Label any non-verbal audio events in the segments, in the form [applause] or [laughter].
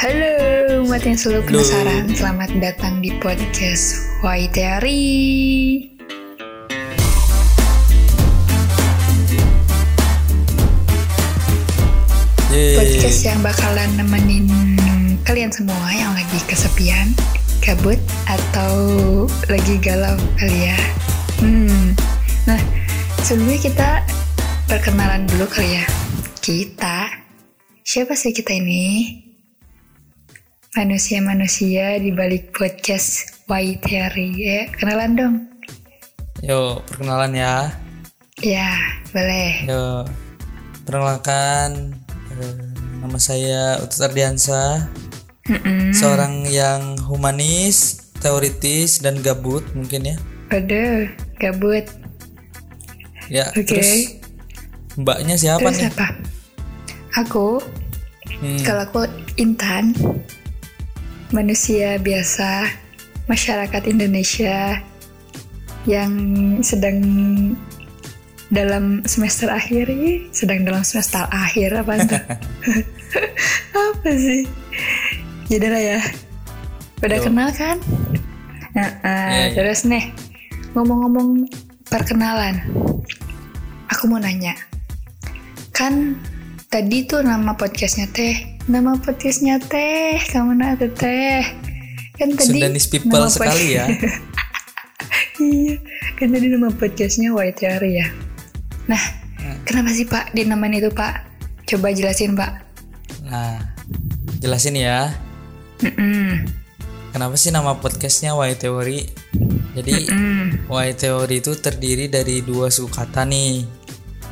Halo, umat yang selalu penasaran. Selamat datang di podcast White Theory. Yeay. Podcast yang bakalan nemenin kalian semua yang lagi kesepian, gabut, atau lagi galau kali ya. Hmm. Nah, sebelumnya kita perkenalan dulu kali ya. Kita, siapa sih kita ini? Manusia-manusia di balik podcast White Theory. Ya, kenalan dong. Yo, perkenalan ya. Ya, boleh. Yo, perkenalkan eh, nama saya Utut Ardiansa, Mm-mm. seorang yang humanis, teoritis dan gabut mungkin ya. Waduh, gabut. Ya, Oke. terus mbaknya siapa Terus nih? apa? Aku, Hmm, kalau aku Intan, manusia biasa, masyarakat Indonesia yang sedang dalam semester akhir ya, sedang dalam semester akhir apa tuh? [laughs] apa sih? Jadi lah ya. Udah Yo. kenal kan? Nah, ah, Iya, iya. terus nih ngomong-ngomong perkenalan, aku mau nanya, kan tadi tuh nama podcastnya teh, nama podcastnya teh, kamu nate teh, kan tadi Sundanis people sekali ya. [laughs] iya, kan tadi nama podcastnya White Theory ya. Nah, kenapa sih Pak dinamain itu Pak? Coba jelasin Pak. Nah, jelasin ya. Mm-mm. Kenapa sih nama podcastnya Y Theory? Jadi Mm. Y Theory itu terdiri dari dua suku kata nih.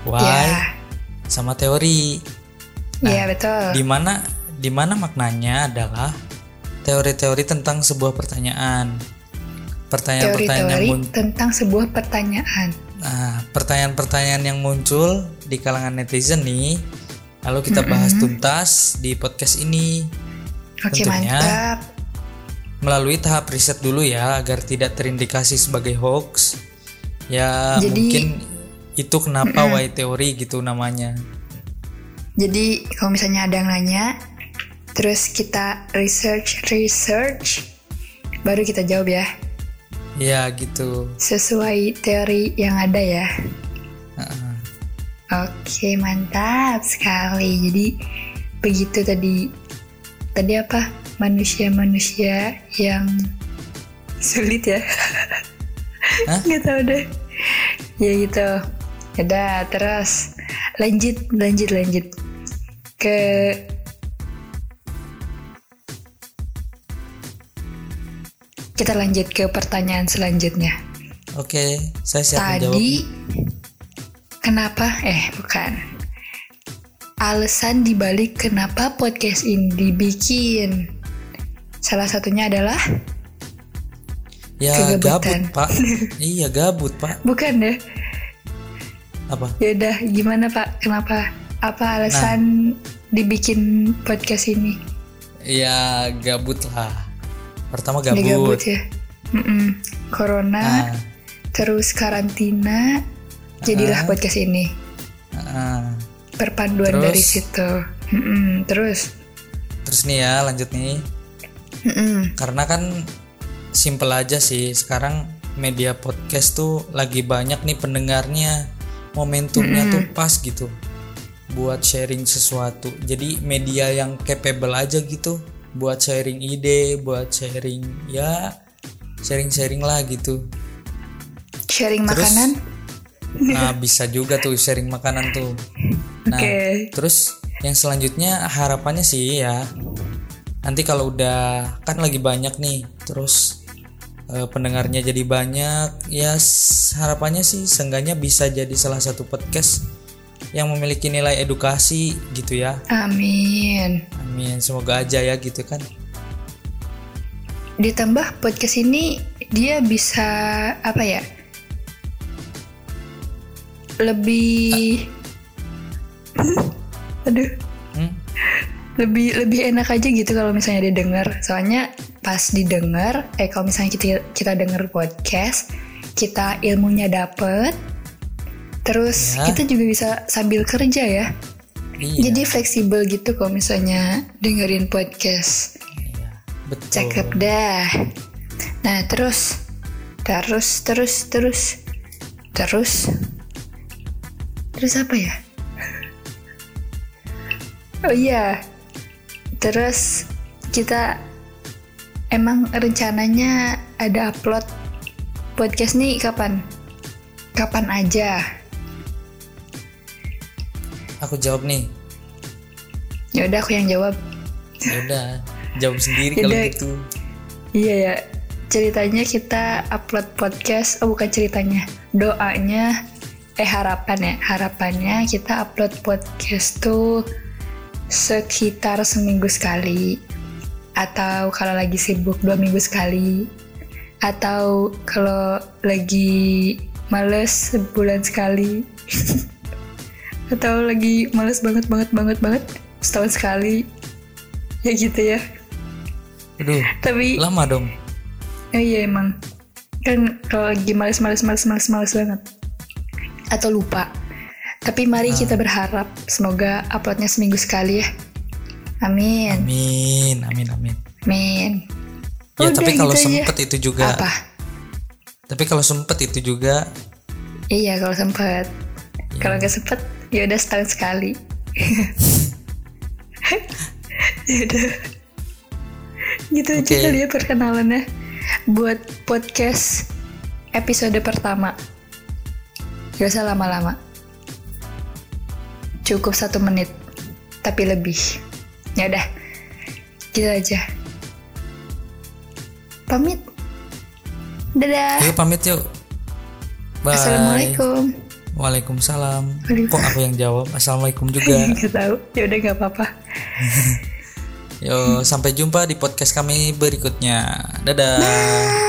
Y Ya, sama teori. Iya betul. di mana di mana maknanya adalah teori-teori tentang sebuah pertanyaan pertanyaan-pertanyaan yang Teori-teori mun- tentang sebuah pertanyaan. nah, pertanyaan-pertanyaan yang muncul di kalangan netizen nih lalu kita bahas tuntas di podcast ini Oke Tentunya. mantap. melalui tahap riset dulu ya agar tidak terindikasi sebagai hoax ya Jadi- mungkin itu kenapa Y teori gitu namanya Jadi kalau misalnya ada yang nanya, terus kita research research, baru kita jawab ya ya gitu sesuai teori yang ada ya. Heeh. Oke mantap sekali. Jadi begitu tadi tadi apa manusia-manusia yang sulit ya? Hah? [laughs] Nggak tahu deh. Ya gitu. Udah terus lanjut lanjut lanjut ke kita lanjut ke pertanyaan selanjutnya. oke saya siap menjawab Tadi kenapa? Eh bukan. Alasan dibalik kenapa podcast ini dibikin. Salah satunya adalah Ya Kegabutan. gabut pak [laughs] Iya gabut pak bukan deh. Apa? Ya udah gimana Pak? Kenapa? Apa alasan dibikin podcast ini? Ya gabut lah Pertama Ya, gabut, gabut ya. Mm-mm. Corona, Nah, terus karantina, jadilah Ah. podcast ini. ah. Perpaduan Terus? dari situ. Mm-mm. Terus, Terus nih ya lanjut nih Mm-mm. Karena kan simple aja sih Sekarang media podcast tuh lagi banyak nih pendengarnya Momentumnya tuh pas gitu Buat sharing sesuatu Jadi media yang capable aja gitu Buat sharing ide Buat sharing ya Sharing-sharing lah gitu sharing Terus? makanan. Nah bisa juga tuh sharing makanan tuh. Nah Oke. terus yang selanjutnya harapannya sih ya nanti kalau udah kan lagi banyak nih terus eh, pendengarnya jadi banyak ya harapannya sih seenggaknya bisa jadi salah satu podcast yang memiliki nilai edukasi gitu ya. Amin. Amin semoga aja ya gitu kan. Ditambah podcast ini dia bisa apa ya? Lebih Aduh, Hmm? lebih lebih enak aja gitu kalau misalnya didengar. Soalnya pas didengar, eh kalau misalnya kita kita denger podcast, kita ilmunya dapet, terus Ya. kita juga bisa sambil kerja ya. Iya. Jadi fleksibel gitu kalau misalnya dengerin podcast. Iya, betul. Cakep dah. Nah terus, terus, terus, terus, terus, terus apa ya? Oh iya, terus kita emang rencananya ada upload podcast nih kapan? Kapan aja? Aku jawab nih. Ya udah aku yang jawab. Ya udah, jawab sendiri [laughs] kalau Yaudah. gitu. Iya ya, ceritanya kita upload podcast, oh bukan ceritanya, doanya, eh harapan ya, harapannya kita upload podcast tuh sekitar seminggu sekali, atau kalau lagi sibuk dua minggu sekali, atau kalau lagi males sebulan sekali, [laughs] atau lagi males banget banget banget banget setahun sekali, ya gitu ya. Aduh, Tapi lama dong. Oh iya emang kan kalau lagi males males males males males banget atau lupa. Tapi mari kita Ah. berharap semoga uploadnya seminggu sekali ya. Amin. Amin, amin, amin. Amin. Ya Udah tapi kalau gitu aja. sempet itu juga. Apa? Tapi kalau sempet itu juga Iya kalau sempet. Iya. Kalau nggak sempet ya udah setahun sekali. [laughs] ya udah. Gitu aja Oke. kali ya perkenalannya buat podcast episode pertama. Gak usah lama-lama. Cukup satu menit, tapi lebih. Ya udah, gitu aja. Pamit. Dadah. Yuk pamit yuk. Bye. Assalamualaikum. Waalaikumsalam. Kok aku yang jawab? Assalamualaikum juga. [laughs] Gak tahu. Ya udah nggak apa-apa. [laughs] Yo, sampai jumpa di podcast kami berikutnya. Dadah.